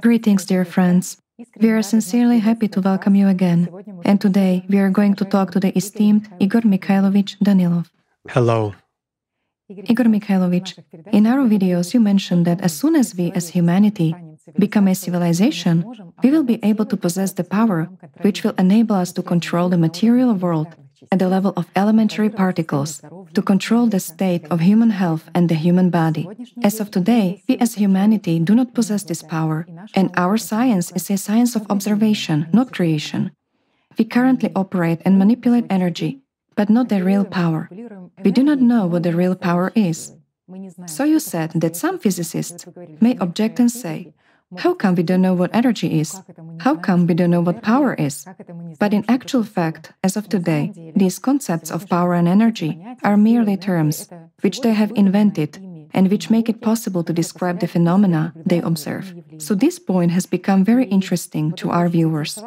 Greetings, dear friends. We are sincerely happy to welcome you again. And today we are going to talk to the esteemed Igor Mikhailovich Danilov. Hello. Igor Mikhailovich, in our videos you mentioned that as soon as we as humanity become a civilization, we will be able to possess the power which will enable us to control the material world at the level of elementary particles to control the state of human health and the human body. As of today, we as humanity do not possess this power, and our science is a science of observation, not creation. We currently operate and manipulate energy, but not the real power. We do not know what the real power is. So you said that some physicists may object and say, how come we don't know what energy is? How come we don't know what power is? But in actual fact, as of today, these concepts of power and energy are merely terms which they have invented and which make it possible to describe the phenomena they observe. So this point has become very interesting to our viewers.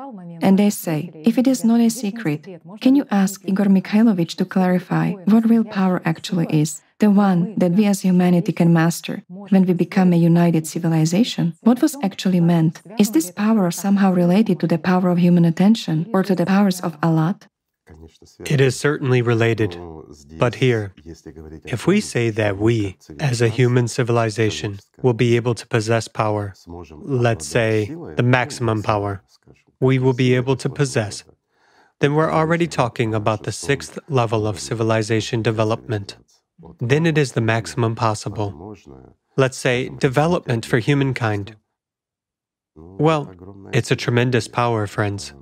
And they say, if it is not a secret, can you ask Igor Mikhailovich to clarify what real power actually is? The one that we as humanity can master when we become a united civilization, what was actually meant? Is this power somehow related to the power of human attention or to the powers of Allat? It is certainly related. But here, if we say that we, as a human civilization, will be able to possess power, let's say the maximum power, we will be able to possess, then we're already talking about the sixth level of civilization development then it is the maximum possible. Let's say development for humankind. Well, it's a tremendous power, friends.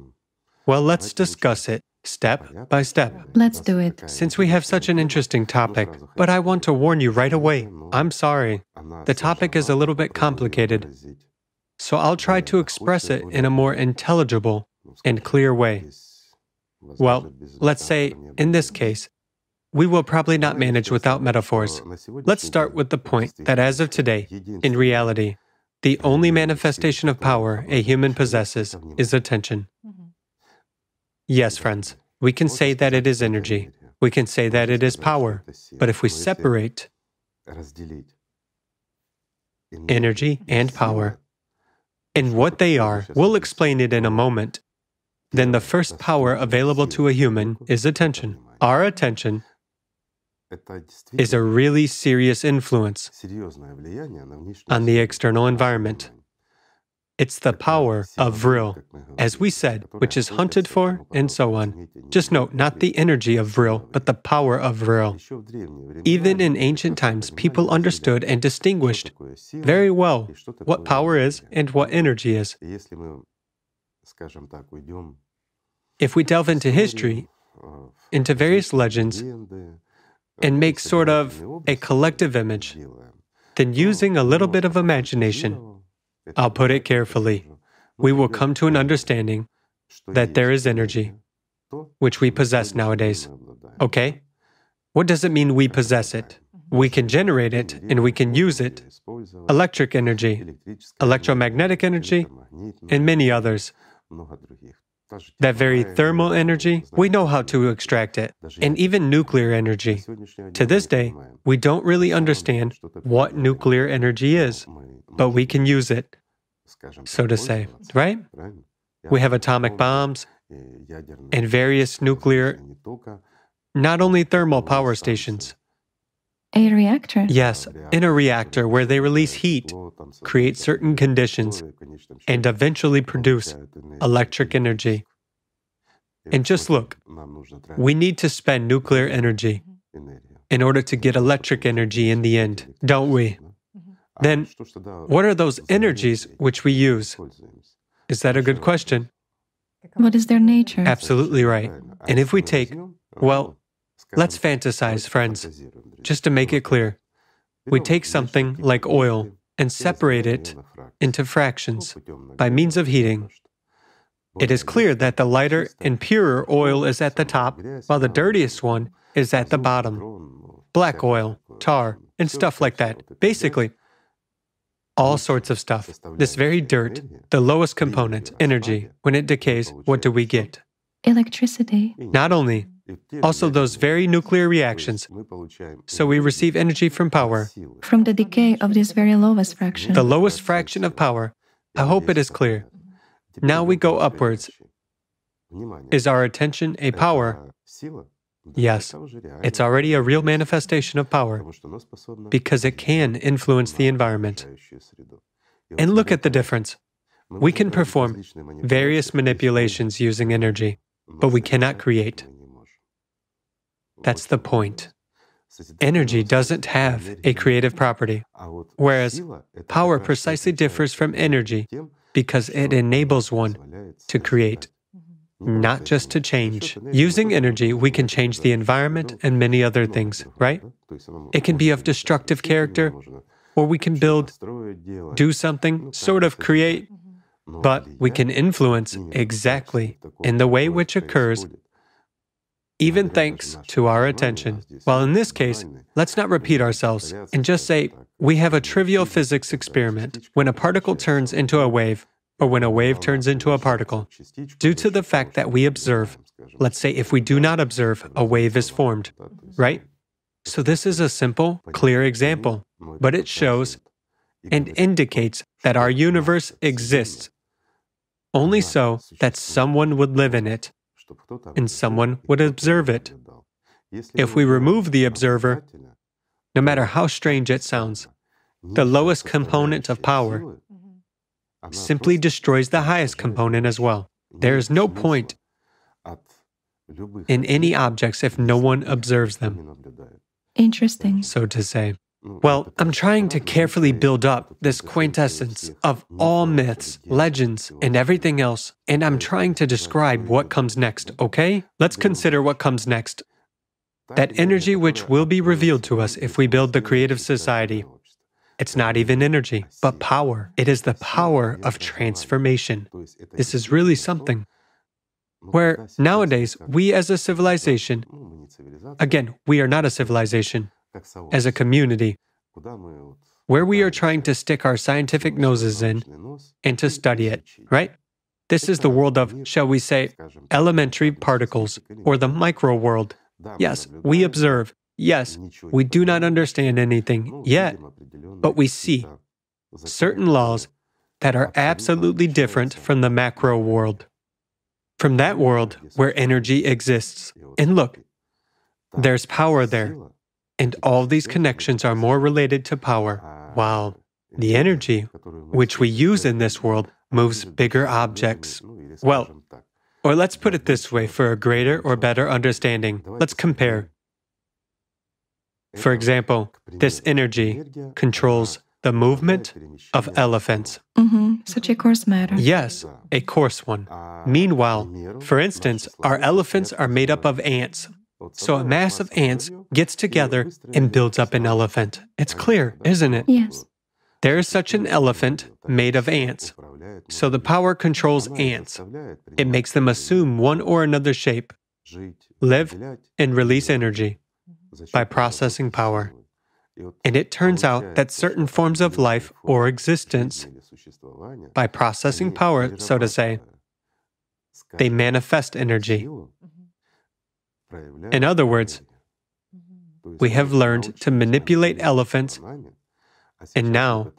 Well, let's discuss it step by step. Let's do it. Since we have such an interesting topic, but I want to warn you right away. I'm sorry. The topic is a little bit complicated. So I'll try to express it in a more intelligible and clear way. Well, let's say, in this case, we will probably not manage without metaphors. Let's start with the point that as of today, in reality, the only manifestation of power a human possesses is attention. Mm-hmm. Yes, friends, we can say that it is energy. We can say that it is power. But if we separate energy and power, and what they are, we'll explain it in a moment. Then the first power available to a human is attention. Our attention is a really serious influence on the external environment. It's the power of vril, as we said, which is hunted for, and so on. Just note, not the energy of vril, but the power of vril. Even in ancient times, people understood and distinguished very well what power is and what energy is. If we delve into history, into various legends, and make sort of a collective image, then using a little bit of imagination, I'll put it carefully, we will come to an understanding that there is energy, which we possess nowadays. Okay? What does it mean we possess it? We can generate it and we can use it. Electric energy, electromagnetic energy, and many others. That very thermal energy, we know how to extract it, and even nuclear energy. To this day, we don't really understand what nuclear energy is, but we can use it, so to say, right? We have atomic bombs and various nuclear, not only thermal power stations. A reactor? Yes, in a reactor where they release heat, create certain conditions, and eventually produce electric energy. And just look, we need to spend nuclear energy mm-hmm. in order to get electric energy in the end, don't we? Mm-hmm. Then, what are those energies which we use? Is that a good question? What is their nature? Absolutely right. And if we take, well, let's fantasize, friends, just to make it clear. We take something like oil and separate it into fractions by means of heating. It is clear that the lighter and purer oil is at the top, while the dirtiest one is at the bottom. Black oil, tar, and stuff like that. Basically, all sorts of stuff. This very dirt, the lowest component, energy, when it decays, what do we get? Electricity. Not only, also those very nuclear reactions. So we receive energy from power. From the decay of this very lowest fraction. The lowest fraction of power I hope it is clear. Now we go upwards. Is our attention a power? Yes, it's already a real manifestation of power because it can influence the environment. And look at the difference. We can perform various manipulations using energy, but we cannot create. That's the point. Energy doesn't have a creative property, whereas power precisely differs from energy because it enables one to create, not just to change. Using energy, we can change the environment and many other things, right? It can be of destructive character, or we can build, do something, sort of create, but we can influence exactly in the way which occurs even thanks to our attention. While in this case, let's not repeat ourselves and just say we have a trivial physics experiment when a particle turns into a wave or when a wave turns into a particle. Due to the fact that we observe, let's say if we do not observe, a wave is formed, right? So this is a simple, clear example, but it shows and indicates that our universe exists only so that someone would live in it and someone would observe it. If we remove the observer, no matter how strange it sounds, the lowest component of power simply destroys the highest component as well. There is no point in any objects if no one observes them. Interesting. So to say. Well, I'm trying to carefully build up this quintessence of all myths, legends, and everything else, and I'm trying to describe what comes next, okay? Let's consider what comes next. That energy which will be revealed to us if we build the creative society. It's not even energy, but power. It is the power of transformation. This is really something. Where nowadays, we as a civilization, again, we are not a civilization, as a community, where we are trying to stick our scientific noses in and to study it, right? This is the world of, shall we say, elementary particles or the micro world. Yes, we observe. Yes, we do not understand anything yet, but we see certain laws that are absolutely different from the macro world, from that world where energy exists. And look, there's power there. And all these connections are more related to power, while the energy which we use in this world moves bigger objects. Well, or let's put it this way for a greater or better understanding. Let's compare. For example, this energy controls the movement of elephants. Mm-hmm. Such a coarse matter. Yes, a coarse one. Meanwhile, for instance, our elephants are made up of ants, so a mass of ants gets together and builds up an elephant. It's clear, isn't it? Yes. There is such an elephant made of ants. So the power controls ants. It makes them assume one or another shape, live, and release energy by processing power. And it turns out that certain forms of life or existence, by processing power, so to say, they manifest energy. In other words, we have learned to manipulate elephants, and now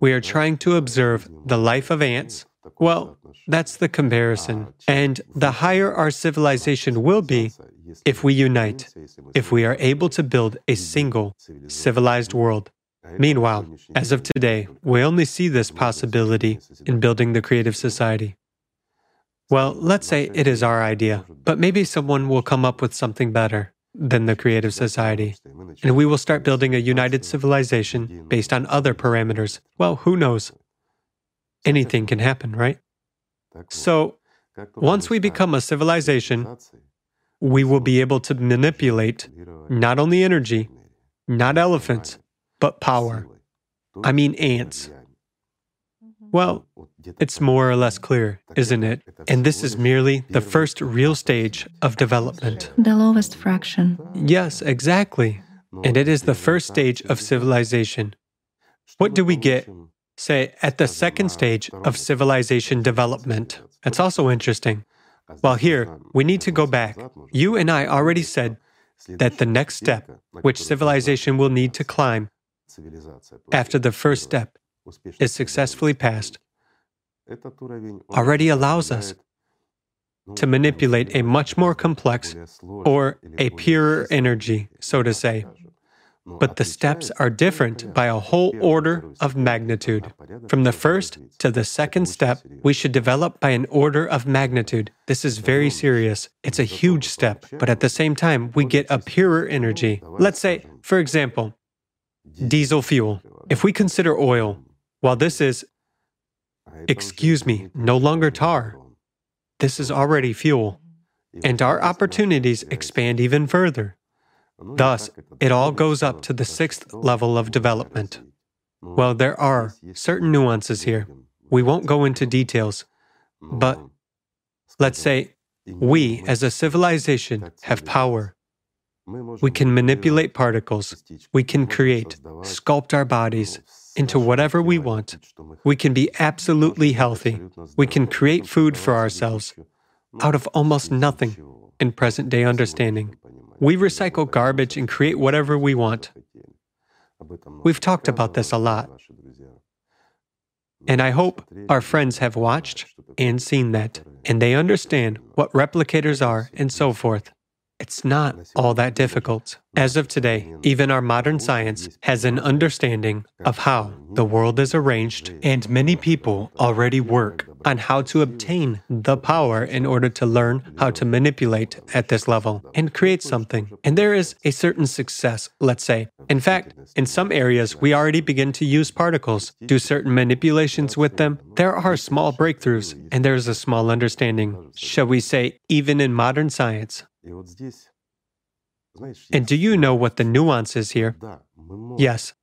we are trying to observe the life of ants. Well, that's the comparison. And the higher our civilization will be if we unite, if we are able to build a single civilized world. Meanwhile, as of today, we only see this possibility in building the creative society. Well, let's say it is our idea, but maybe someone will come up with something better than the creative society, and we will start building a united civilization based on other parameters. Well, who knows? Anything can happen, right? So, once we become a civilization, we will be able to manipulate not only energy, not elephants, but power. I mean, ants. Well, it's more or less clear, isn't it? And this is merely the first real stage of development. The lowest fraction. Yes, exactly. And it is the first stage of civilization. What do we get, say, at the second stage of civilization development? That's also interesting. Well, here, we need to go back. You and I already said that the next step, which civilization will need to climb after the first step, is successfully passed, already allows us to manipulate a much more complex or a purer energy, so to say. But the steps are different by a whole order of magnitude. From the first to the second step, we should develop by an order of magnitude. This is very serious. It's a huge step, but at the same time, we get a purer energy. Let's say, for example, diesel fuel. If we consider oil, while this is, excuse me, no longer tar, this is already fuel. And our opportunities expand even further. Thus, it all goes up to the sixth level of development. Well, there are certain nuances here. We won't go into details, but let's say we, as a civilization, have power. We can manipulate particles. We can create, sculpt our bodies into whatever we want. We can be absolutely healthy. We can create food for ourselves out of almost nothing in present day understanding. We recycle garbage and create whatever we want. We've talked about this a lot. And I hope our friends have watched and seen that, and they understand what replicators are and so forth. It's not all that difficult. As of today, even our modern science has an understanding of how the world is arranged, and many people already work on how to obtain the power in order to learn how to manipulate at this level and create something. And there is a certain success, let's say. In fact, in some areas, we already begin to use particles, do certain manipulations with them. There are small breakthroughs, and there is a small understanding, shall we say, even in modern science. And do you know what the nuance is here? Yes,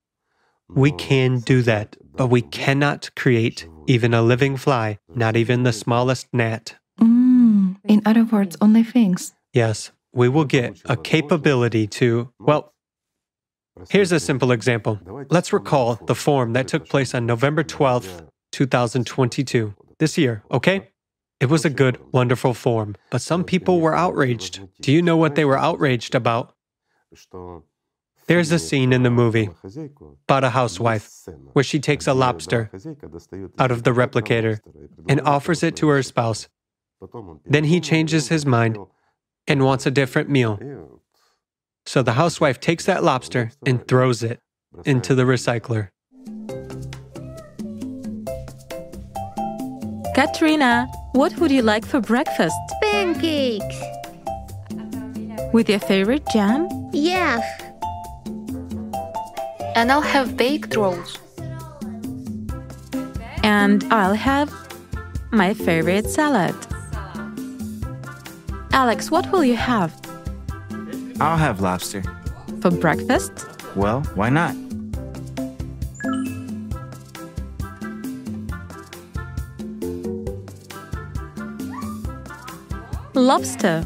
we can do that, but we cannot create even a living fly, not even the smallest gnat. Mm, in other words, only things. Yes, we will get a capability to, well, here's a simple example. Let's recall the form that took place on November 12th, 2022, this year, okay? It was a good, wonderful form, but some people were outraged. Do you know what they were outraged about? There's a scene in the movie about a housewife where she takes a lobster out of the replicator and offers it to her spouse. Then he changes his mind and wants a different meal. So the housewife takes that lobster and throws it into the recycler. Katrina, what would you like for breakfast? Pancakes. With your favorite jam? Yes. And I'll have baked rolls. And I'll have my favorite salad. Alex, what will you have? I'll have lobster. For breakfast? Well, why not? Lobster.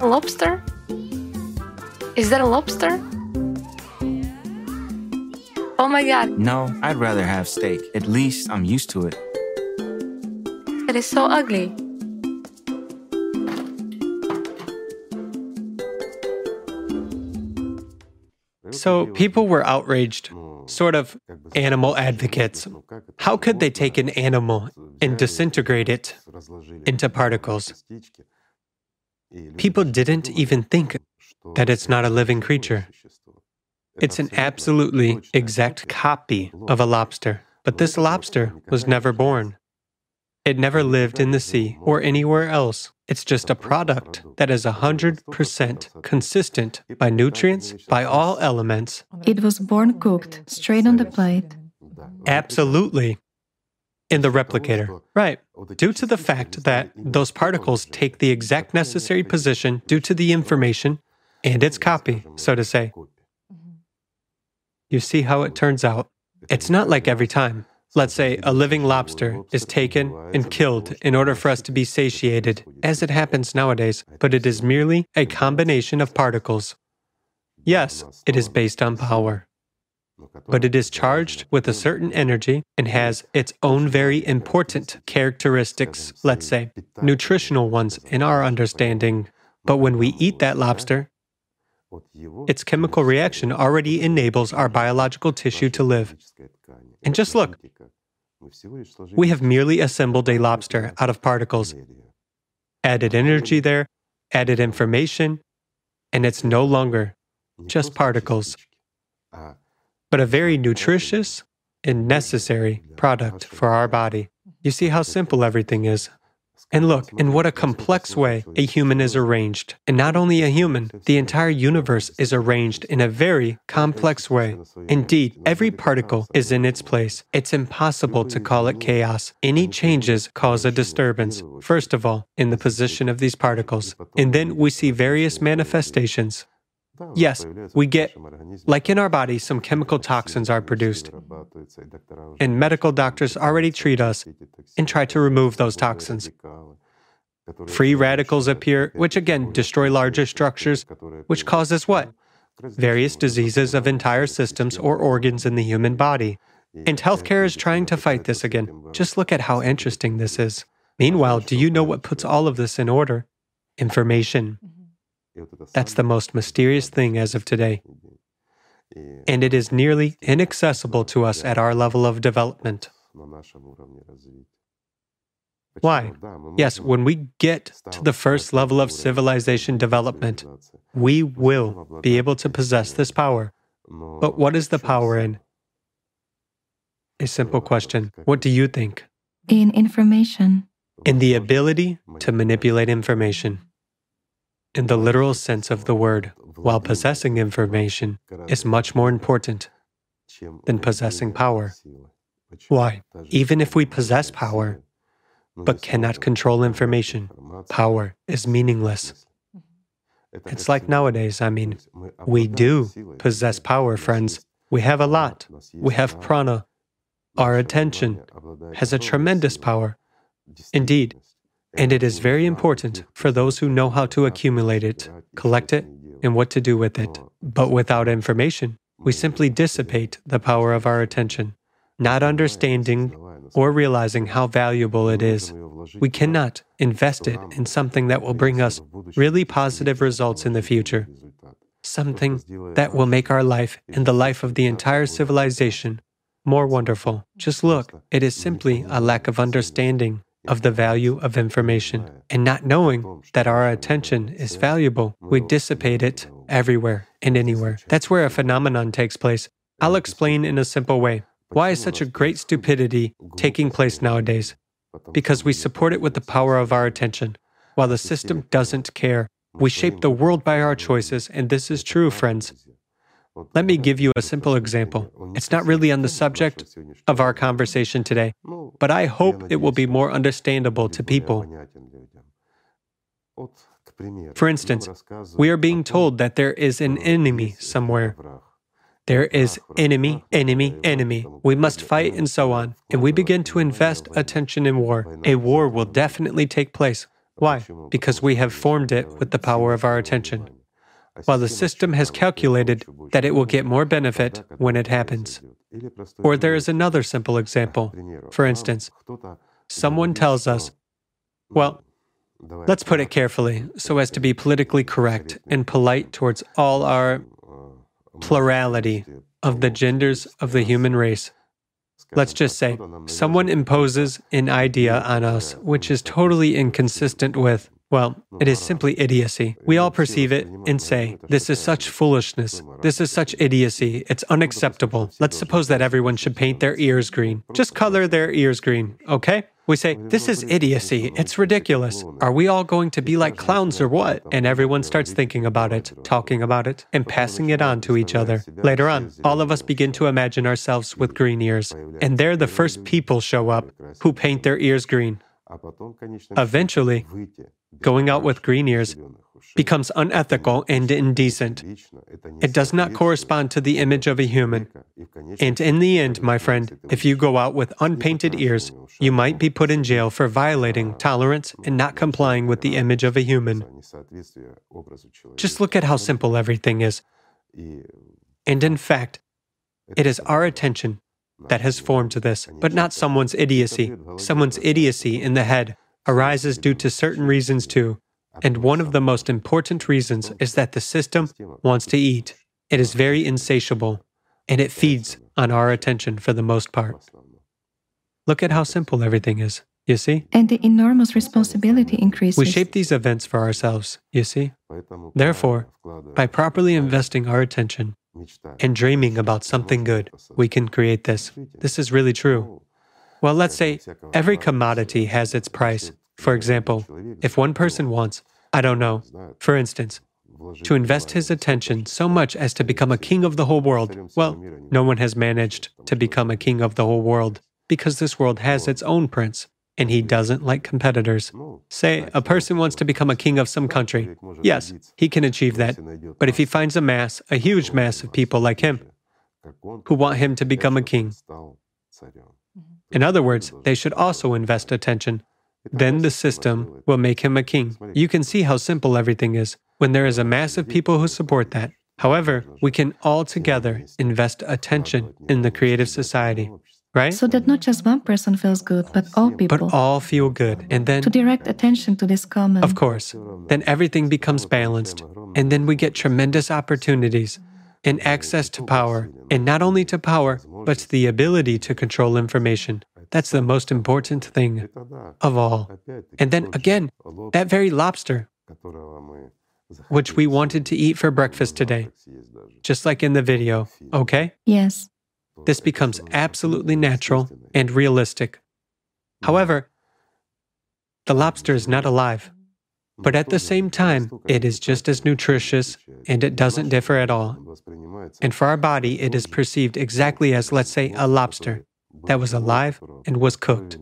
Lobster? Is that a lobster? Oh my god, No, I'd rather have steak. At least I'm used to it. It is so ugly. So people were outraged, sort of animal advocates. How could they take an animal and disintegrate it into particles? People didn't even think that it's not a living creature. It's an absolutely exact copy of a lobster. But this lobster was never born. It never lived in the sea or anywhere else. It's just a product that is 100% consistent by nutrients, by all elements. It was born cooked, straight on the plate. Absolutely. In the replicator. Right. Due to the fact that those particles take the exact necessary position due to the information and its copy, so to say. You see how it turns out? It's not like every time. Let's say a living lobster is taken and killed in order for us to be satiated, as it happens nowadays, but it is merely a combination of particles. Yes, it is based on power, but it is charged with a certain energy and has its own very important characteristics, let's say, nutritional ones in our understanding. But when we eat that lobster, its chemical reaction already enables our biological tissue to live. And just look, We have merely assembled a lobster out of particles, added energy there, added information, and it's no longer just particles, but a very nutritious and necessary product for our body. You see how simple everything is. And look, in what a complex way a human is arranged. And not only a human, the entire universe is arranged in a very complex way. Indeed, every particle is in its place. It's impossible to call it chaos. Any changes cause a disturbance, first of all, in the position of these particles. And then we see various manifestations. Yes, we get, like in our body, some chemical toxins are produced. And medical doctors already treat us and try to remove those toxins. Free radicals appear, which again destroy larger structures, which causes what? Various diseases of entire systems or organs in the human body. And healthcare is trying to fight this again. Just look at how interesting this is. Meanwhile, do you know what puts all of this in order? Information. That's the most mysterious thing as of today. And it is nearly inaccessible to us at our level of development. Why? Yes, when we get to the first level of civilization development, we will be able to possess this power. But what is the power in? A simple question. What do you think? In information. In the ability to manipulate information. In the literal sense of the word, while possessing information is much more important than possessing power. Why? Even if we possess power, but cannot control information, power is meaningless. It's like nowadays, I mean, we do possess power, friends. We have a lot. We have prana. Our attention has a tremendous power. Indeed, and it is very important for those who know how to accumulate it, collect it, and what to do with it. But without information, we simply dissipate the power of our attention, not understanding or realizing how valuable it is. We cannot invest it in something that will bring us really positive results in the future, something that will make our life and the life of the entire civilization more wonderful. Just look, it is simply a lack of understanding of the value of information. And not knowing that our attention is valuable, we dissipate it everywhere and anywhere. That's where a phenomenon takes place. I'll explain in a simple way. Why is such a great stupidity taking place nowadays? Because we support it with the power of our attention, while the system doesn't care. We shape the world by our choices, and this is true, friends. Let me give you a simple example. It's not really on the subject of our conversation today, but I hope it will be more understandable to people. For instance, we are being told that there is an enemy somewhere. There is enemy, enemy, enemy. We must fight and so on. And we begin to invest attention in war. A war will definitely take place. Why? Because we have formed it with the power of our attention while the system has calculated that it will get more benefit when it happens. Or there is another simple example. For instance, someone tells us, well, let's put it carefully so as to be politically correct and polite towards all our plurality of the genders of the human race. Let's just say someone imposes an idea on us which is totally inconsistent with well, it is simply idiocy. We all perceive it and say, This is such foolishness. This is such idiocy. It's unacceptable. Let's suppose that everyone should paint their ears green. Just color their ears green, okay? We say, This is idiocy. It's ridiculous. Are we all going to be like clowns or what? And everyone starts thinking about it, talking about it, and passing it on to each other. Later on, all of us begin to imagine ourselves with green ears. And there the first people show up who paint their ears green. Eventually, going out with green ears becomes unethical and indecent. It does not correspond to the image of a human. And in the end, my friend, if you go out with unpainted ears, you might be put in jail for violating tolerance and not complying with the image of a human. Just look at how simple everything is. And in fact, it is our attention that has formed this, but not someone's idiocy. Someone's idiocy in the head arises due to certain reasons too. And one of the most important reasons is that the system wants to eat. It is very insatiable, and it feeds on our attention for the most part. Look at how simple everything is. You see? And the enormous responsibility increases. We shape these events for ourselves. You see? Therefore, by properly investing our attention and dreaming about something good, we can create this. This is really true. Well, let's say every commodity has its price. For example, if one person wants, I don't know, for instance, to invest his attention so much as to become a king of the whole world, well, no one has managed to become a king of the whole world because this world has its own prince and he doesn't like competitors. Say a person wants to become a king of some country. Yes, he can achieve that. But if he finds a mass, a huge mass of people like him, who want him to become a king, in other words, they should also invest attention. Then the system will make him a king. You can see how simple everything is when there is a mass of people who support that. However, we can all together invest attention in the creative society, right? So that not just one person feels good, but all people. But all feel good. And then, to direct attention to this common. of course, then everything becomes balanced. And then we get tremendous opportunities and access to power. And not only to power, but to the ability to control information. That's the most important thing of all. And then again, that very lobster, which we wanted to eat for breakfast today, just like in the video, okay? Yes. This becomes absolutely natural and realistic. However, the lobster is not alive, but at the same time, it is just as nutritious and it doesn't differ at all. And for our body, it is perceived exactly as, let's say, a lobster that was alive and was cooked.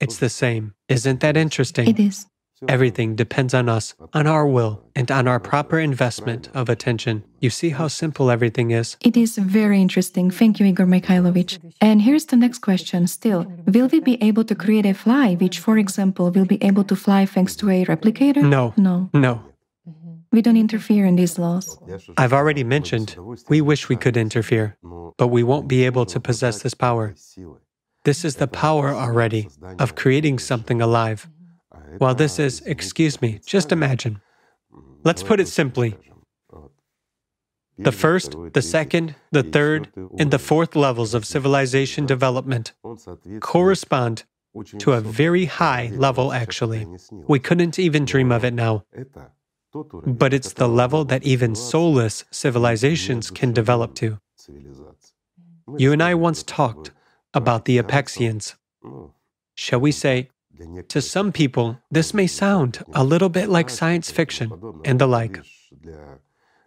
It's the same. Isn't that interesting? It is. Everything depends on us, on our will, and on our proper investment of attention. You see how simple everything is? It is very interesting. Thank you, Igor Mikhailovich. And here's the next question still. Will we be able to create a fly, which, for example, will be able to fly thanks to a replicator? No. No. No. Mm-hmm. We don't interfere in these laws. I've already mentioned we wish we could interfere, but we won't be able to possess this power. This is the power already of creating something alive. Well, this is, excuse me, just imagine. Let's put it simply. The first, the second, the third, and the fourth levels of civilization development correspond to a very high level, actually. We couldn't even dream of it now. But it's the level that even soulless civilizations can develop to. You and I once talked about the Apexians. Shall we say, to some people, this may sound a little bit like science fiction and the like,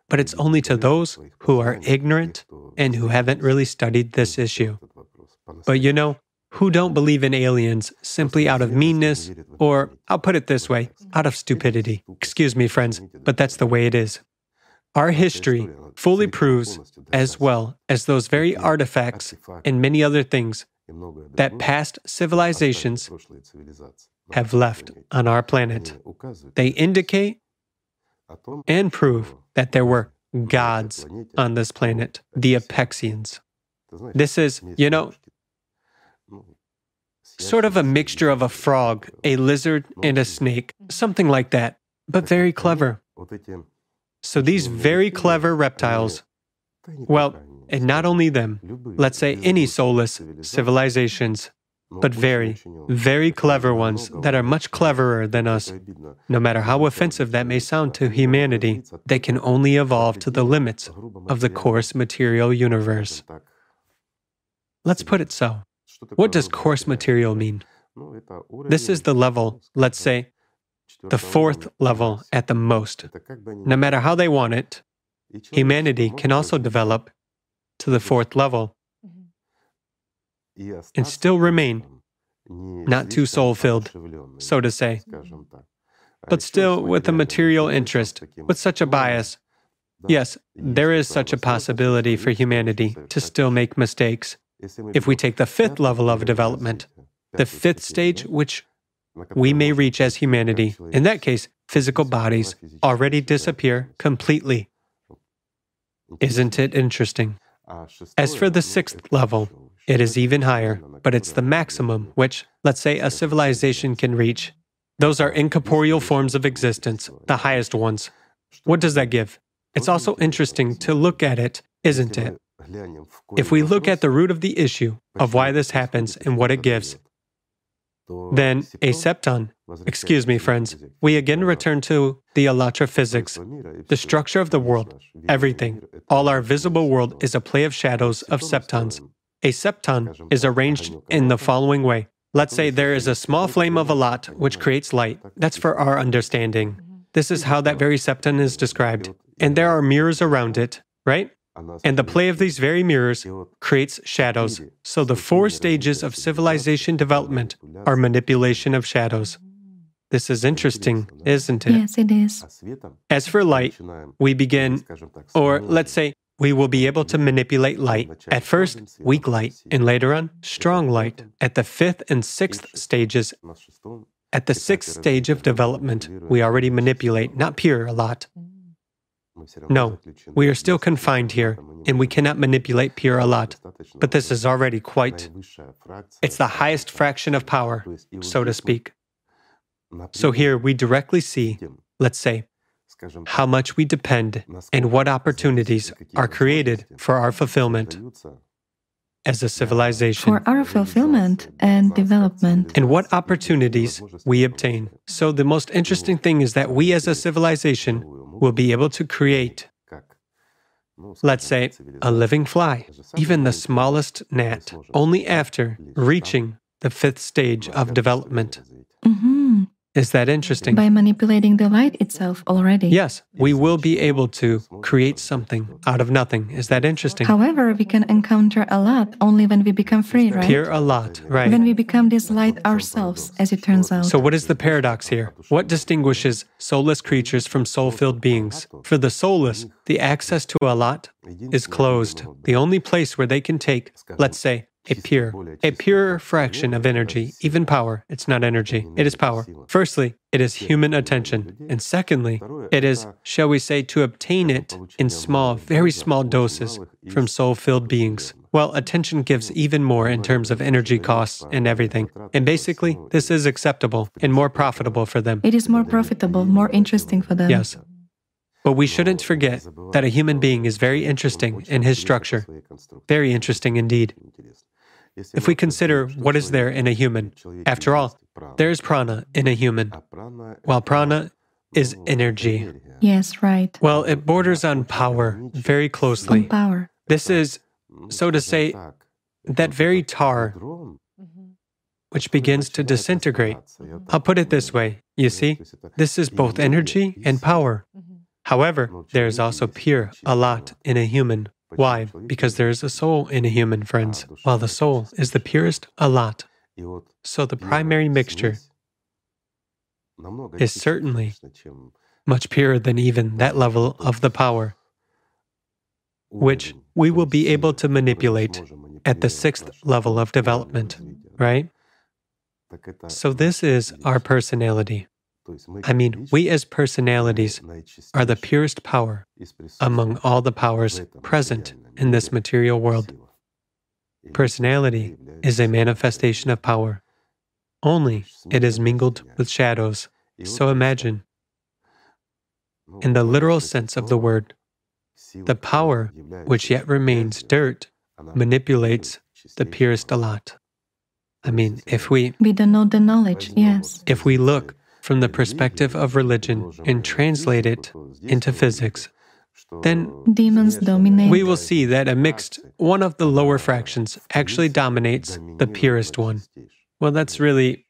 but it's only to those who are ignorant and who haven't really studied this issue. But you know, who don't believe in aliens simply out of meanness, or I'll put it this way, out of stupidity. Excuse me, friends, but that's the way it is. Our history fully proves, as well as those very artifacts and many other things, that past civilizations have left on our planet. They indicate and prove that there were gods on this planet, the Apexians. This is, you know, sort of a mixture of a frog, a lizard, and a snake, something like that, but very clever. So these very clever reptiles, well, and not only them, let's say any soulless civilizations, but very, very clever ones that are much cleverer than us. No matter how offensive that may sound to humanity, they can only evolve to the limits of the coarse material universe. Let's put it so. What does coarse material mean? This is the level, let's say, the fourth level at the most. No matter how they want it, humanity can also develop to the fourth level and still remain not too soul filled, so to say, but still with a material interest, with such a bias. Yes, there is such a possibility for humanity to still make mistakes. If we take the fifth level of development, the fifth stage, which we may reach as humanity, in that case, physical bodies already disappear completely. Isn't it interesting? As for the sixth level, it is even higher, but it's the maximum which, let's say, a civilization can reach. Those are incorporeal forms of existence, the highest ones. What does that give? It's also interesting to look at it, isn't it? If we look at the root of the issue of why this happens and what it gives, then a septon, excuse me, friends, we again return to the ALLATRA physics, the structure of the world, everything, all our visible world is a play of shadows of septons. A septon is arranged in the following way. Let's say there is a small flame of Allat which creates light. That's for our understanding. This is how that very septon is described. And there are mirrors around it, right? And the play of these very mirrors creates shadows. So the four stages of civilization development are manipulation of shadows. This is interesting, isn't it? Yes, it is. As for light, we begin, or let's say, we will be able to manipulate light. At first, weak light, and later on, strong light. At the fifth and sixth stages, at the sixth stage of development, we already manipulate, not pure Allat. No, we are still confined here, and we cannot manipulate pure Allat. But this is already quite. It's the highest fraction of power, so to speak. So here we directly see, let's say, how much we depend and what opportunities are created for our fulfillment as a civilization. For our fulfillment and development. and what opportunities we obtain. So, the most interesting thing is that we as a civilization will be able to create, let's say, a living fly, even the smallest gnat, only after reaching the fifth stage of development. Mhm. Is that interesting? By manipulating the light itself already. Yes, we will be able to create something out of nothing. Is that interesting? However, we can encounter Allat only when we become free, right? Pure Allat, right? When we become this light ourselves, as it turns out. So, what is the paradox here? What distinguishes soulless creatures from soul filled beings? For the soulless, the access to Allat is closed. The only place where they can take, let's say, a pure, a pure fraction of energy, even power. It's not energy, it is power. Firstly, it is human attention. And secondly, it is, shall we say, to obtain it in small, very small doses from soul filled beings. Well, attention gives even more in terms of energy costs and everything. And basically, this is acceptable and more profitable for them. It is more profitable, more interesting for them. Yes. But we shouldn't forget that a human being is very interesting in his structure. Very interesting indeed. If we consider what is there in a human, after all, there is prana in a human, while prana is energy. Yes, right. Well, it borders on power very closely. On power. This is, so to say, that very tar which begins to disintegrate. I'll put it this way you see, this is both energy and power. However, there is also pure, Allat in a human. Why? Because there is a soul in a human, friends, while the soul is the purest, Allat. So the primary mixture is certainly much purer than even that level of the power, which we will be able to manipulate at the sixth level of development, right? So this is our personality. I mean, we as personalities are the purest power among all the powers present in this material world. Personality is a manifestation of power. Only it is mingled with shadows. So imagine, in the literal sense of the word, the power which yet remains dirt manipulates the purest Allat. I mean, if we We don't know the knowledge, yes. if we look from the perspective of religion and translate it into physics, then Demons dominate. we will see that a mixed one of the lower fractions actually dominates the purest one. Well, that's really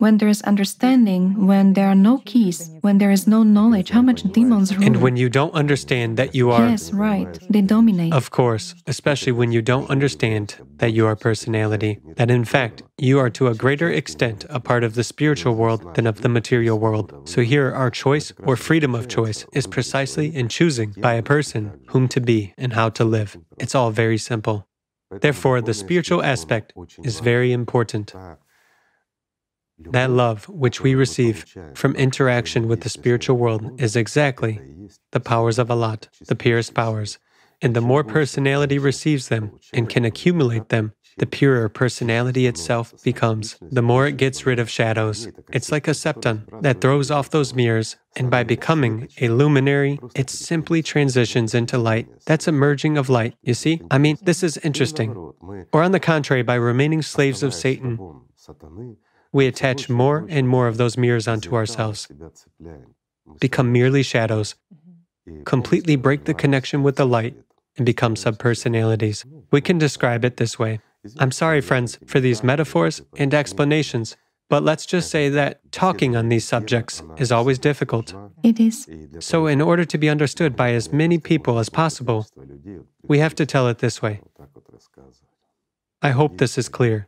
When there is understanding, when there are no keys, when there is no knowledge, how much demons rule? and when you don't understand that you are Yes, right. They dominate. Of course, especially when you don't understand that you are personality, that in fact, you are to a greater extent a part of the spiritual world than of the material world. So here, our choice or freedom of choice is precisely in choosing by a person whom to be and how to live. It's all very simple. Therefore, the spiritual aspect is very important. That love which we receive from interaction with the spiritual world is exactly the powers of Allat, the purest powers. And the more personality receives them and can accumulate them, the purer personality itself becomes, the more it gets rid of shadows. It's like a septon that throws off those mirrors, and by becoming a luminary, it simply transitions into light. That's a merging of light, you see? I mean, this is interesting. Or on the contrary, by remaining slaves of Satan, we attach more and more of those mirrors onto ourselves, become merely shadows, mm-hmm. completely break the connection with the light, and become subpersonalities. We can describe it this way. I'm sorry, friends, for these metaphors and explanations, but let's just say that talking on these subjects is always difficult. It is. So, in order to be understood by as many people as possible, we have to tell it this way. I hope this is clear.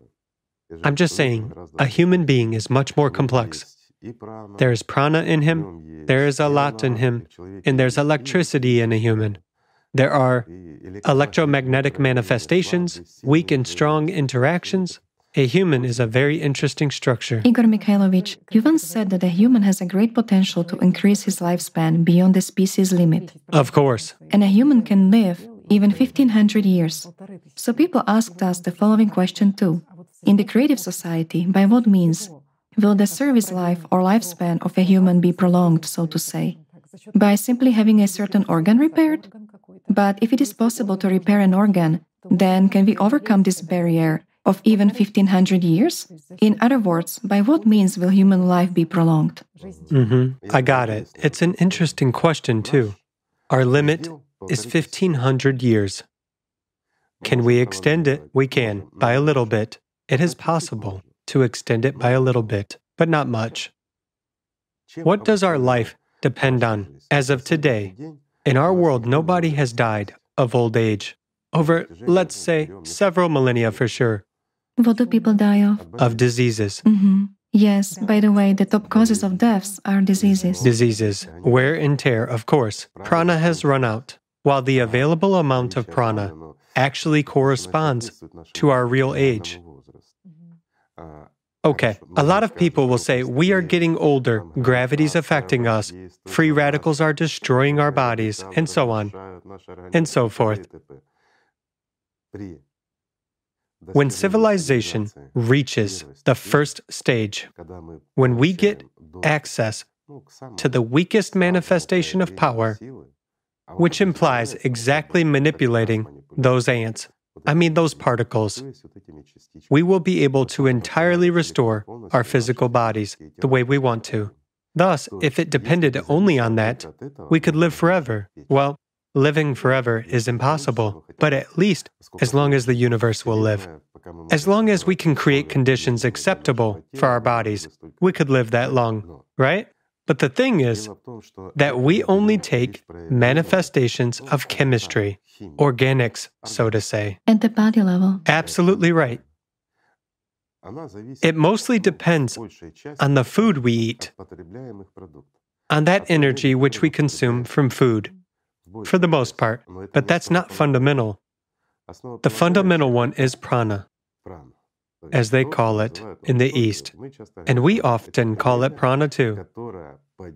I'm just saying, a human being is much more complex. There is prana in him, there is a lot in him, and there's electricity in a human. There are electromagnetic manifestations, weak and strong interactions. A human is a very interesting structure. Igor Mikhailovich, you once said that a human has a great potential to increase his lifespan beyond the species limit. Of course. And a human can live even 1500 years. So people asked us the following question too In the creative society, by what means will the service life or lifespan of a human be prolonged, so to say? By simply having a certain organ repaired? But if it is possible to repair an organ, then can we overcome this barrier of even 1500 years? In other words, by what means will human life be prolonged? Mm-hmm. I got it. It's an interesting question, too. Our limit is 1500 years. Can we extend it? We can, by a little bit. It is possible to extend it by a little bit, but not much. What does our life depend on as of today? In our world, nobody has died of old age. Over, let's say, several millennia for sure. What do people die of? Of diseases. Mm-hmm. Yes, by the way, the top causes of deaths are diseases. Diseases. Wear and tear, of course. Prana has run out, while the available amount of prana actually corresponds to our real age. Uh, okay, a lot of people will say we are getting older, gravity's affecting us, free radicals are destroying our bodies, and so on, and so forth. When civilization reaches the first stage, when we get access to the weakest manifestation of power, which implies exactly manipulating those ants, I mean those particles, we will be able to entirely restore our physical bodies the way we want to. Thus, if it depended only on that, we could live forever. Well, living forever is impossible, but at least as long as the universe will live. As long as we can create conditions acceptable for our bodies, we could live that long, right? But the thing is that we only take manifestations of chemistry, organics, so to say. At the body level. Absolutely right. It mostly depends on the food we eat, on that energy which we consume from food, for the most part. But that's not fundamental. The fundamental one is prana as they call it in the East, and we often call it prana too.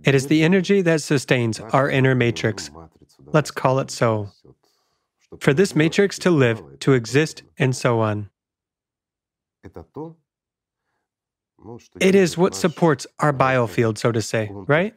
It is the energy that sustains our inner matrix. Let's call it so. For this matrix to live, to exist, and so on. It is what supports our biofield, so to say, right?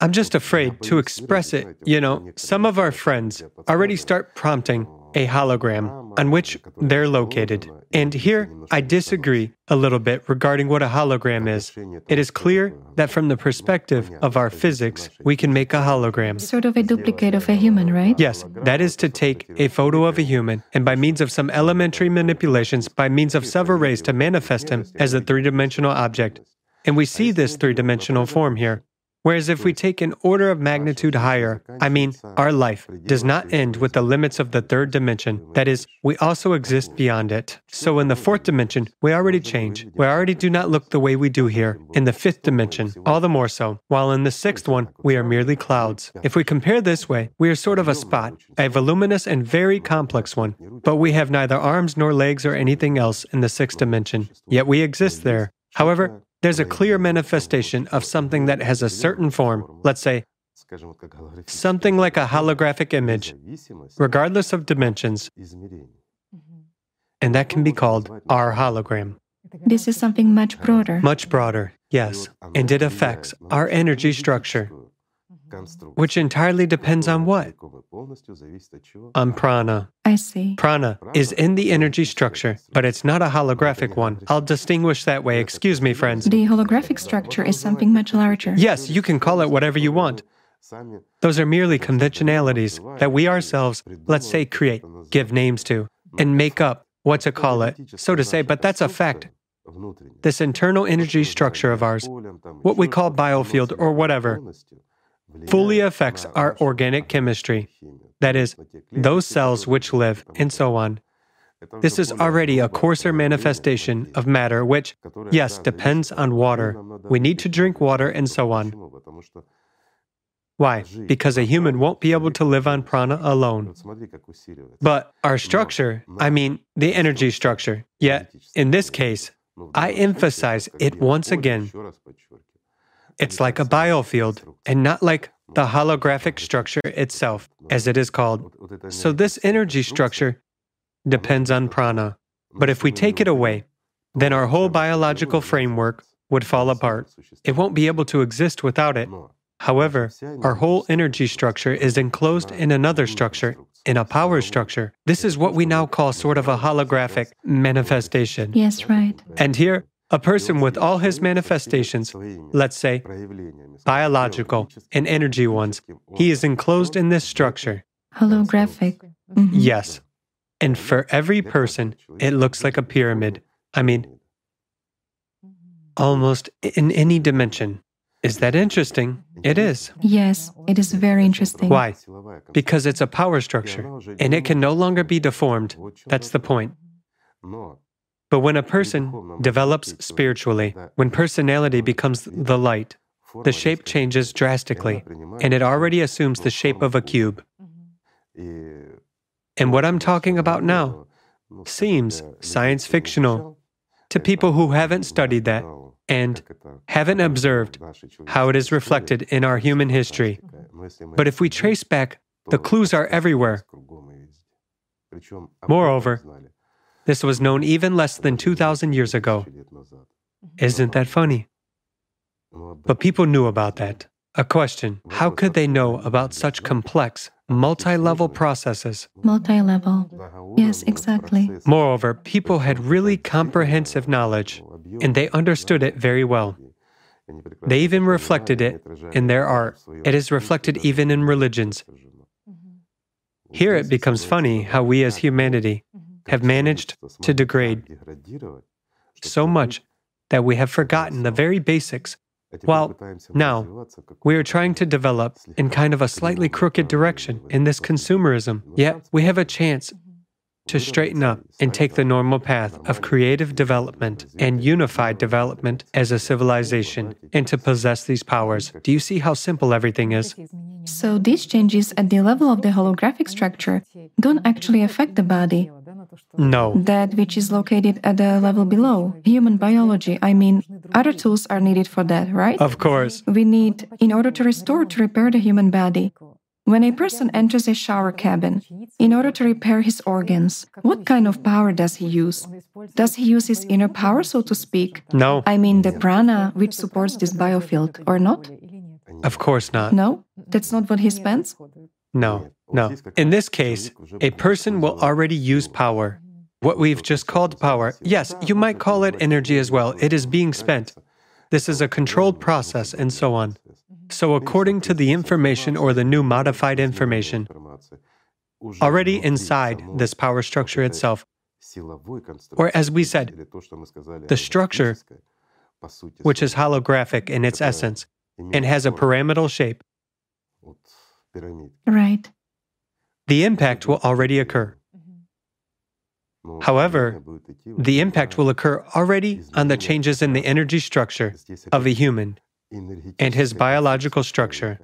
I'm just afraid to express it. You know, some of our friends already start prompting a hologram on which they're located. And here, I disagree a little bit regarding what a hologram is. It is clear that from the perspective of our physics, we can make a hologram. Sort of a duplicate of a human, right? Yes, that is to take a photo of a human and by means of some elementary manipulations, by means of several rays, to manifest him as a three dimensional object. And we see this three dimensional form here. Whereas if we take an order of magnitude higher, I mean, our life does not end with the limits of the third dimension. That is, we also exist beyond it. So in the fourth dimension, we already change. We already do not look the way we do here. In the fifth dimension, all the more so. While in the sixth one, we are merely clouds. If we compare this way, we are sort of a spot, a voluminous and very complex one. But we have neither arms nor legs or anything else in the sixth dimension. Yet we exist there. However, there's a clear manifestation of something that has a certain form, let's say, something like a holographic image, regardless of dimensions. and that can be called our hologram. This is something much broader. Much broader, yes, and it affects our energy structure, which entirely depends on what? On prana. I see. Prana is in the energy structure, but it's not a holographic one. I'll distinguish that way. Excuse me, friends. The holographic structure is something much larger. Yes, you can call it whatever you want. Those are merely conventionalities that we ourselves, let's say, create, give names to, and make up, what to call it, so to say, but that's a fact. This internal energy structure of ours, what we call biofield or whatever, fully affects our organic chemistry. That is, those cells which live, and so on. This is already a coarser manifestation of matter, which, yes, depends on water. We need to drink water and so on. Why? Because a human won't be able to live on prana alone. But our structure, I mean, the energy structure, yet, in this case, I emphasize it once again. It's like a biofield and not like the holographic structure itself, as it is called. So, this energy structure depends on prana. But if we take it away, then our whole biological framework would fall apart. It won't be able to exist without it. However, our whole energy structure is enclosed in another structure, in a power structure. This is what we now call sort of a holographic manifestation. Yes, right. And here, a person with all his manifestations, let's say biological and energy ones, he is enclosed in this structure. Holographic. Mhm. Yes. And for every person, it looks like a pyramid. I mean, almost in any dimension. Is that interesting? It is. Yes, it is very interesting. Why? Because it's a power structure and it can no longer be deformed. That's the point. But when a person develops spiritually, when personality becomes the light, the shape changes drastically and it already assumes the shape of a cube. And what I'm talking about now seems science fictional to people who haven't studied that and haven't observed how it is reflected in our human history. But if we trace back, the clues are everywhere. Moreover, this was known even less than 2,000 years ago. Isn't that funny? But people knew about that. A question How could they know about such complex, multi level processes? Multi level. Yes, exactly. Moreover, people had really comprehensive knowledge, and they understood it very well. They even reflected it in their art. It is reflected even in religions. Mm-hmm. Here it becomes funny how we as humanity have managed to degrade so much that we have forgotten the very basics. While now we are trying to develop in kind of a slightly crooked direction in this consumerism, yet we have a chance to straighten up and take the normal path of creative development and unified development as a civilization and to possess these powers. Do you see how simple everything is? So these changes at the level of the holographic structure don't actually affect the body. No. That which is located at the level below, human biology. I mean, other tools are needed for that, right? Of course. We need, in order to restore, to repair the human body. When a person enters a shower cabin, in order to repair his organs, what kind of power does he use? Does he use his inner power, so to speak? No. I mean, the prana which supports this biofield, or not? Of course not. No? That's not what he spends? No, no. In this case, a person will already use power. What we've just called power, yes, you might call it energy as well. It is being spent. This is a controlled process and so on. So, according to the information or the new modified information, already inside this power structure itself, or as we said, the structure, which is holographic in its essence and has a pyramidal shape, Right. The impact will already occur. However, the impact will occur already on the changes in the energy structure of a human and his biological structure.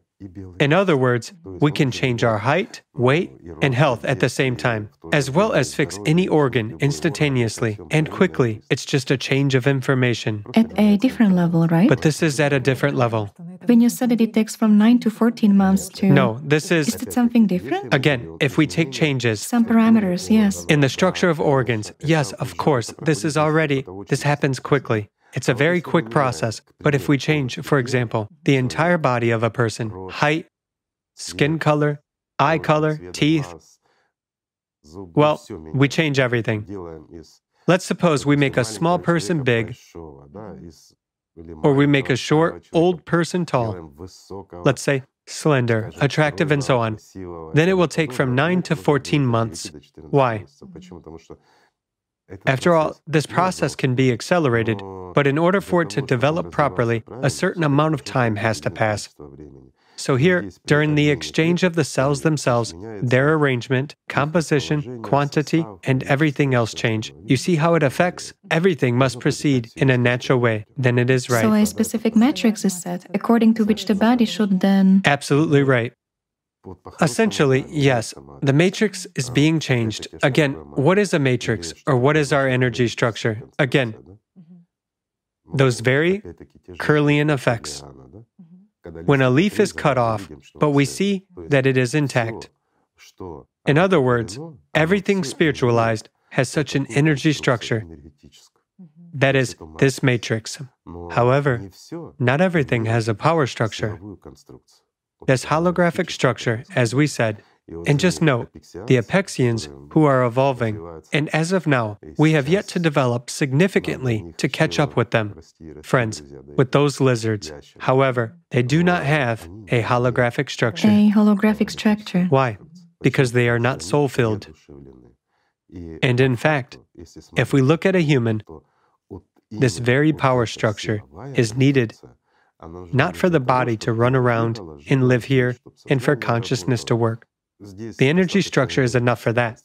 In other words, we can change our height, weight, and health at the same time, as well as fix any organ instantaneously and quickly. It's just a change of information. At a different level, right? But this is at a different level. when you said that it takes from 9 to 14 months to. No, this Is is, it something different? again, if we take changes Some parameters, yes. in the structure of organs, yes, of course, this is already, this happens quickly. It's a very quick process. But if we change, for example, the entire body of a person, height, skin color, eye color, teeth, well, we change everything. Let's suppose we make a small person big, or we make a short, old person tall. Let's say slender, attractive, and so on. Then it will take from 9 to 14 months. Why? After all, this process can be accelerated, but in order for it to develop properly, a certain amount of time has to pass. So here, during the exchange of the cells themselves, their arrangement, composition, quantity, and everything else change. You see how it affects? Everything must proceed in a natural way. Then it is right. So a specific matrix is set, according to which the body should then. Absolutely right. Essentially, yes, the matrix is being changed. Again, what is a matrix or what is our energy structure? Again, those very Kirlian effects. When a leaf is cut off, but we see that it is intact. In other words, everything spiritualized has such an energy structure. That is, this matrix. However, not everything has a power structure. This holographic structure, as we said, and just note, the Apexians who are evolving, and as of now, we have yet to develop significantly to catch up with them. Friends, with those lizards. However, they do not have a holographic structure. A holographic structure. Why? Because they are not soul filled. And in fact, if we look at a human, this very power structure is needed not for the body to run around and live here and for consciousness to work. The energy structure is enough for that.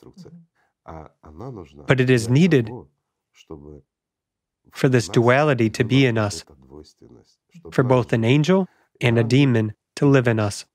But it is needed for this duality to be in us, for both an angel and a demon to live in us,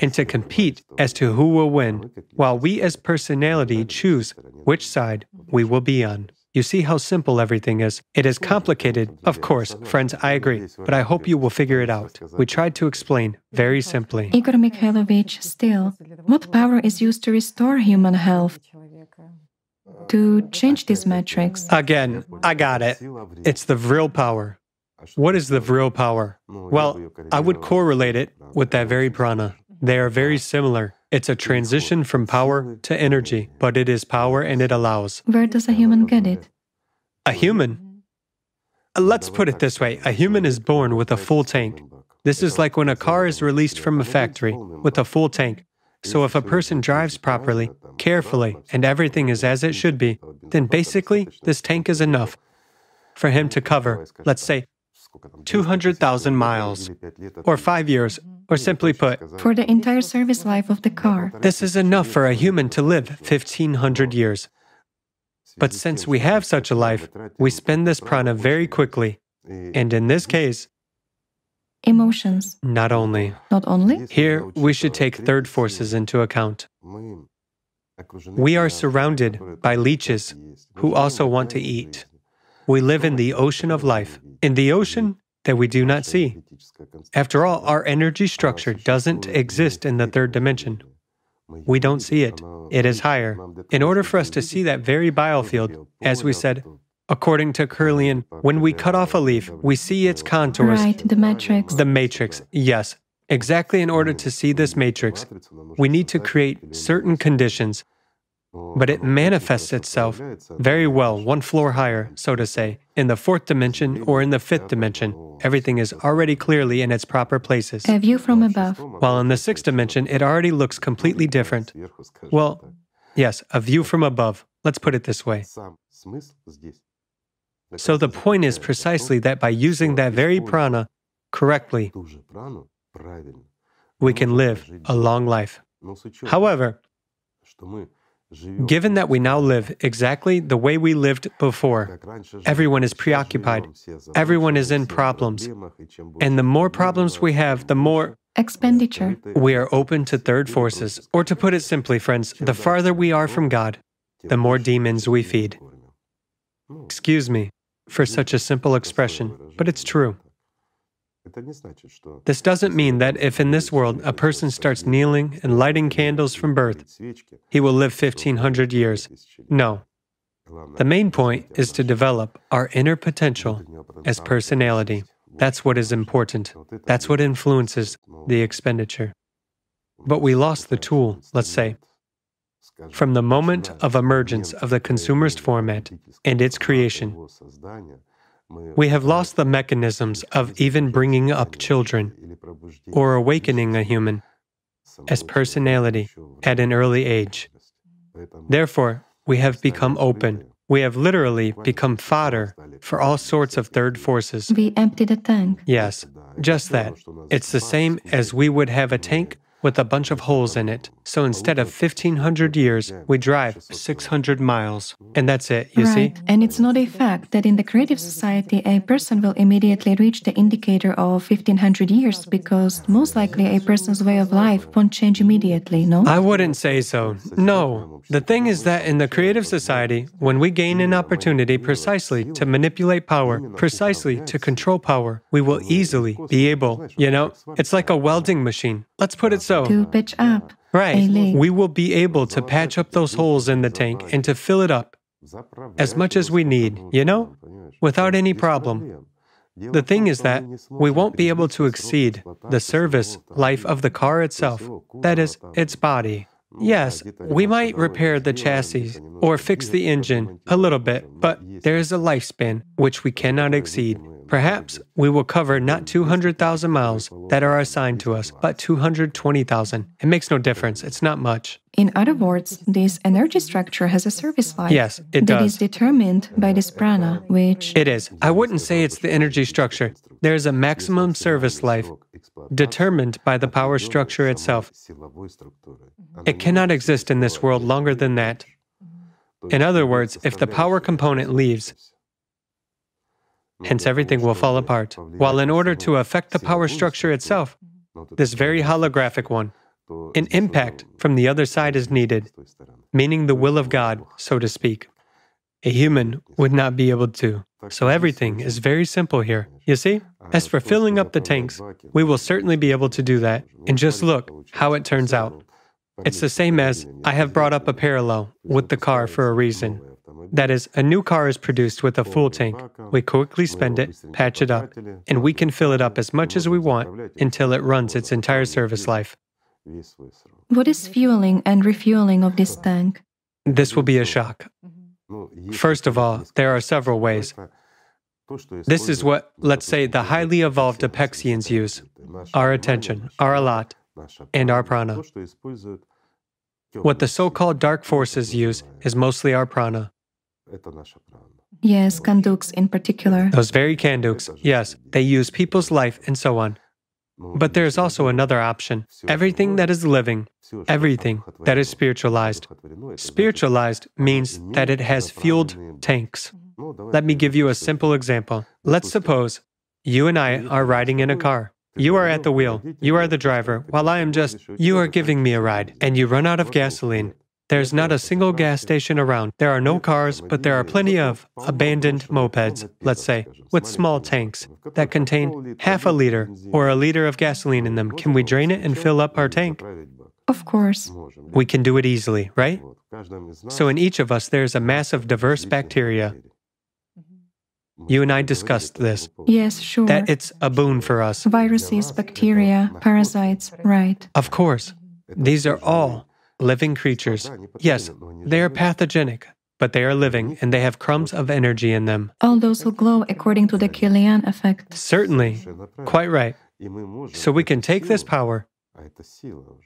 and to compete as to who will win, while we as personality choose which side we will be on. You see how simple everything is. It is complicated, of course, friends, I agree, but I hope you will figure it out. We tried to explain very simply. Igor Mikhailovich, still, what power is used to restore human health? To change these metrics? Again, I got it. It's the vril power. What is the vril power? Well, I would correlate it with that very prana. They are very similar. It's a transition from power to energy, but it is power and it allows. Where does a human get it? A human? Let's put it this way a human is born with a full tank. This is like when a car is released from a factory with a full tank. So if a person drives properly, carefully, and everything is as it should be, then basically this tank is enough for him to cover, let's say, 200,000 miles, or five years, or simply put, For the entire service life of the car. this is enough for a human to live 1500 years. But since we have such a life, we spend this prana very quickly. And in this case, Emotions, not only. not only? Here, we should take third forces into account. We are surrounded by leeches who also want to eat. We live in the ocean of life, in the ocean that we do not see. After all, our energy structure doesn't exist in the third dimension. We don't see it, it is higher. In order for us to see that very biofield, as we said, according to Kirlian, when we cut off a leaf, we see its contours. Right, the matrix. The matrix, yes. Exactly in order to see this matrix, we need to create certain conditions, but it manifests itself very well one floor higher, so to say, in the fourth dimension or in the fifth dimension. Everything is already clearly in its proper places. A view from above. While in the sixth dimension, it already looks completely different. Well, yes, a view from above. Let's put it this way. So the point is precisely that by using that very prana correctly, we can live a long life. However, Given that we now live exactly the way we lived before, everyone is preoccupied, everyone is in problems, and the more problems we have, the more Expenditure. we are open to third forces. Or to put it simply, friends, the farther we are from God, the more demons we feed. Excuse me for such a simple expression, but it's true. This doesn't mean that if in this world a person starts kneeling and lighting candles from birth, he will live 1500 years. No. The main point is to develop our inner potential as personality. That's what is important. That's what influences the expenditure. But we lost the tool, let's say. From the moment of emergence of the consumerist format and its creation, we have lost the mechanisms of even bringing up children or awakening a human as personality at an early age. Therefore, we have become open. We have literally become fodder for all sorts of third forces. We empty the tank. Yes, just that. It's the same as we would have a tank with a bunch of holes in it. So instead of 1500 years, we drive 600 miles. And that's it, you see? And it's not a fact that in the creative society, a person will immediately reach the indicator of 1500 years because most likely a person's way of life won't change immediately, no? I wouldn't say so. No. The thing is that in the creative society, when we gain an opportunity precisely to manipulate power, precisely to control power, we will easily be able, you know, it's like a welding machine. Let's put it so. To pitch up. Right. We will be able to patch up those holes in the tank and to fill it up as much as we need, you know, without any problem. The thing is that we won't be able to exceed the service life of the car itself, that is, its body. Yes, we might repair the chassis or fix the engine a little bit, but there is a lifespan which we cannot exceed. Perhaps we will cover not 200,000 miles that are assigned to us, but 220,000. It makes no difference, it's not much. In other words, this energy structure has a service life. Yes, it That does. is determined by this prana, which It is. I wouldn't say it's the energy structure. There is a maximum service life determined by the power structure itself. It cannot exist in this world longer than that. In other words, if the power component leaves, hence everything will fall apart. While in order to affect the power structure itself, this very holographic one, an impact from the other side is needed, meaning the will of God, so to speak. A human would not be able to. So everything is very simple here. You see? As for filling up the tanks, we will certainly be able to do that. And just look how it turns out. It's the same as I have brought up a parallel with the car for a reason. That is, a new car is produced with a full tank. We quickly spend it, patch it up, and we can fill it up as much as we want until it runs its entire service life. what is fueling and refueling of this tank? This will be a shock. First of all, there are several ways. This is what, let's say, the highly evolved Apexians use our attention, our Allat, and our prana. What the so called dark forces use is mostly our prana. Yes, Kanduks in particular. Those very Kanduks, yes, they use people's life and so on. But there is also another option. Everything that is living, everything that is spiritualized. Spiritualized means that it has fueled tanks. Let me give you a simple example. Let's suppose you and I are riding in a car. You are at the wheel, you are the driver, while I am just, you are giving me a ride, and you run out of gasoline. There's not a single gas station around. There are no cars, but there are plenty of abandoned mopeds, let's say, with small tanks that contain half a liter or a liter of gasoline in them. Can we drain it and fill up our tank? Of course. We can do it easily, right? So in each of us, there's a mass of diverse bacteria. You and I discussed this, Yes, sure. that it's a boon for us. Viruses, bacteria, parasites, right. Of course, these are all living creatures. Yes, they are pathogenic, but they are living and they have crumbs of energy in them. All those who glow according to the Kirlian effect. Certainly, quite right. So we can take this power,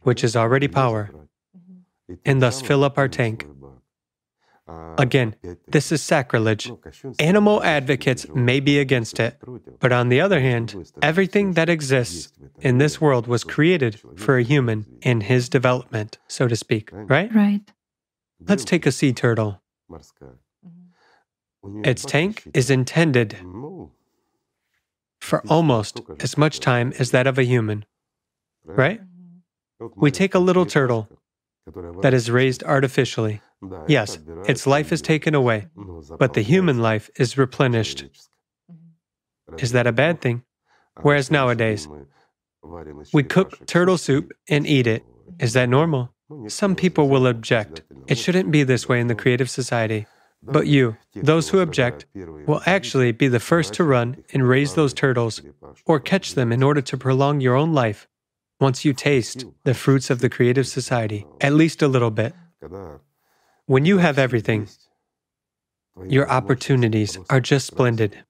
which is already power, and thus fill up our tank. Again, this is sacrilege. Animal advocates may be against it, but on the other hand, everything that exists in this world was created for a human in his development, so to speak, right? Right. Let's take a sea turtle. Mm-hmm. Its tank is intended for almost as much time as that of a human, right? Mm-hmm. We take a little turtle that is raised artificially. Yes, its life is taken away, but the human life is replenished. Is that a bad thing? Whereas nowadays, we cook turtle soup and eat it. Is that normal? Some people will object. It shouldn't be this way in the creative society. But you, those who object, will actually be the first to run and raise those turtles or catch them in order to prolong your own life once you taste the fruits of the creative society, at least a little bit. When you have everything, your opportunities are just splendid.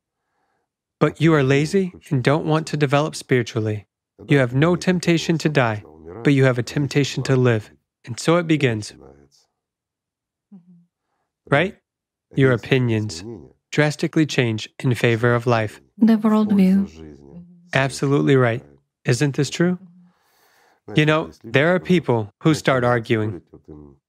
But you are lazy and don't want to develop spiritually. You have no temptation to die, but you have a temptation to live. And so it begins. Mm-hmm. Right? Your opinions drastically change in favor of life. The worldview. Mm-hmm. Absolutely right. Isn't this true? Mm-hmm. You know, there are people who start arguing.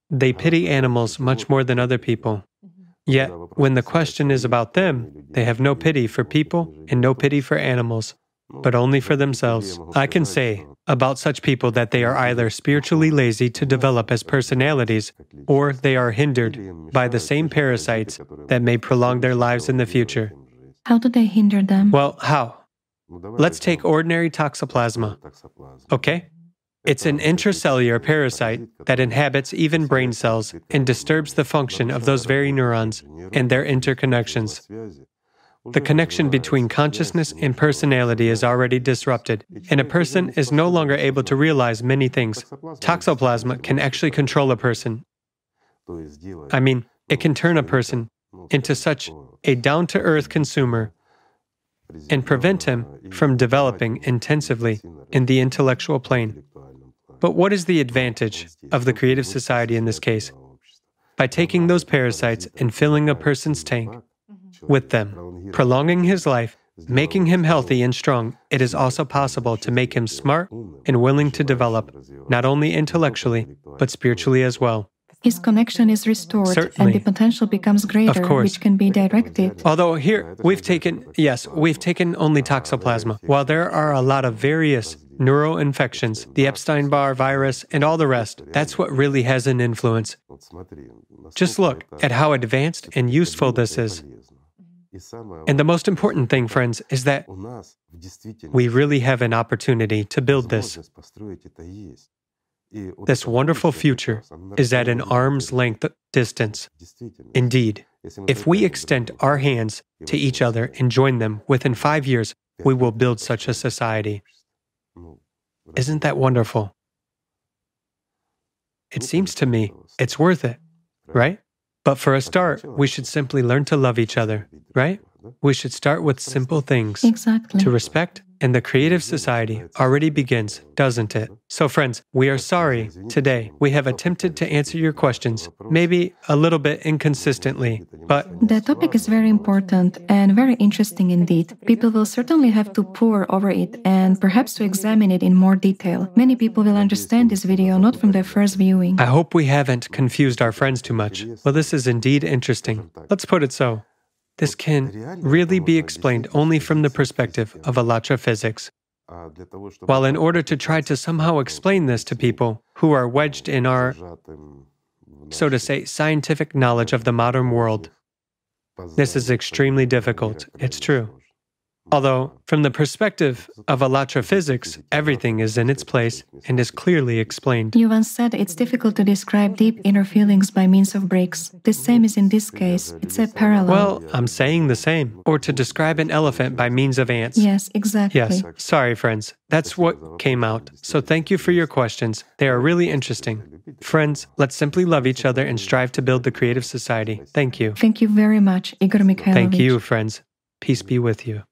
They pity animals much more than other people. Mm-hmm. Yet, when the question is about them, they have no pity for people and no pity for animals, but only for themselves. I can say about such people that they are either spiritually lazy to develop as personalities, or they are hindered by the same parasites that may prolong their lives in the future. How do they hinder them? Well, how? Let's take ordinary toxoplasma. Okay? It's an intracellular parasite that inhabits even brain cells and disturbs the function of those very neurons and their interconnections. The connection between consciousness and personality is already disrupted, and a person is no longer able to realize many things. Toxoplasma can actually control a person. I mean, it can turn a person into such a down to earth consumer and prevent him from developing intensively in the intellectual plane. But what is the advantage of the creative society in this case? By taking those parasites and filling a person's tank with them, prolonging his life, making him healthy and strong, it is also possible to make him smart and willing to develop, not only intellectually, but spiritually as well. His connection is restored Certainly. and the potential becomes greater, which can be directed. Although here we've taken, yes, we've taken only toxoplasma, while there are a lot of various neuroinfections, the Epstein Barr virus, and all the rest. That's what really has an influence. Just look at how advanced and useful this is. And the most important thing, friends, is that we really have an opportunity to build this. This wonderful future is at an arm's length distance. Indeed, if we extend our hands to each other and join them within five years, we will build such a society. Isn't that wonderful? It seems to me it's worth it, right? But for a start, we should simply learn to love each other, right? We should start with simple things Exactly. to respect, and the creative society already begins, doesn't it? So, friends, we are sorry today we have attempted to answer your questions, maybe a little bit inconsistently, but The topic is very important and very interesting indeed. People will certainly have to pore over it and perhaps to examine it in more detail. Many people will understand this video not from their first viewing. I hope we haven't confused our friends too much. Well, this is indeed interesting. Let's put it so. This can really be explained only from the perspective of ALLATRA physics. While in order to try to somehow explain this to people who are wedged in our, so to say, scientific knowledge of the modern world, this is extremely difficult. It's true. Although, from the perspective of ALLATRA physics, everything is in its place and is clearly explained. You once said it's difficult to describe deep inner feelings by means of bricks. The same is in this case. It's a parallel. Well, I'm saying the same. Or to describe an elephant by means of ants. yes, exactly. Yes. Sorry, friends. That's what came out. So thank you for your questions. They are really interesting. Friends, let's simply love each other and strive to build the creative society. Thank you. Thank you very much, Igor Mikhailovich. Thank you, friends. Peace be with you.